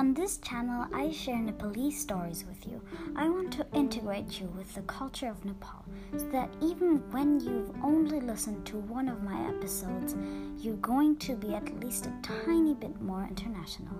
On this channel, I share Nepalese stories with you. I want to integrate you with the culture of Nepal so that even when you've only listened to one of my episodes, you're going to be at least a tiny bit more international.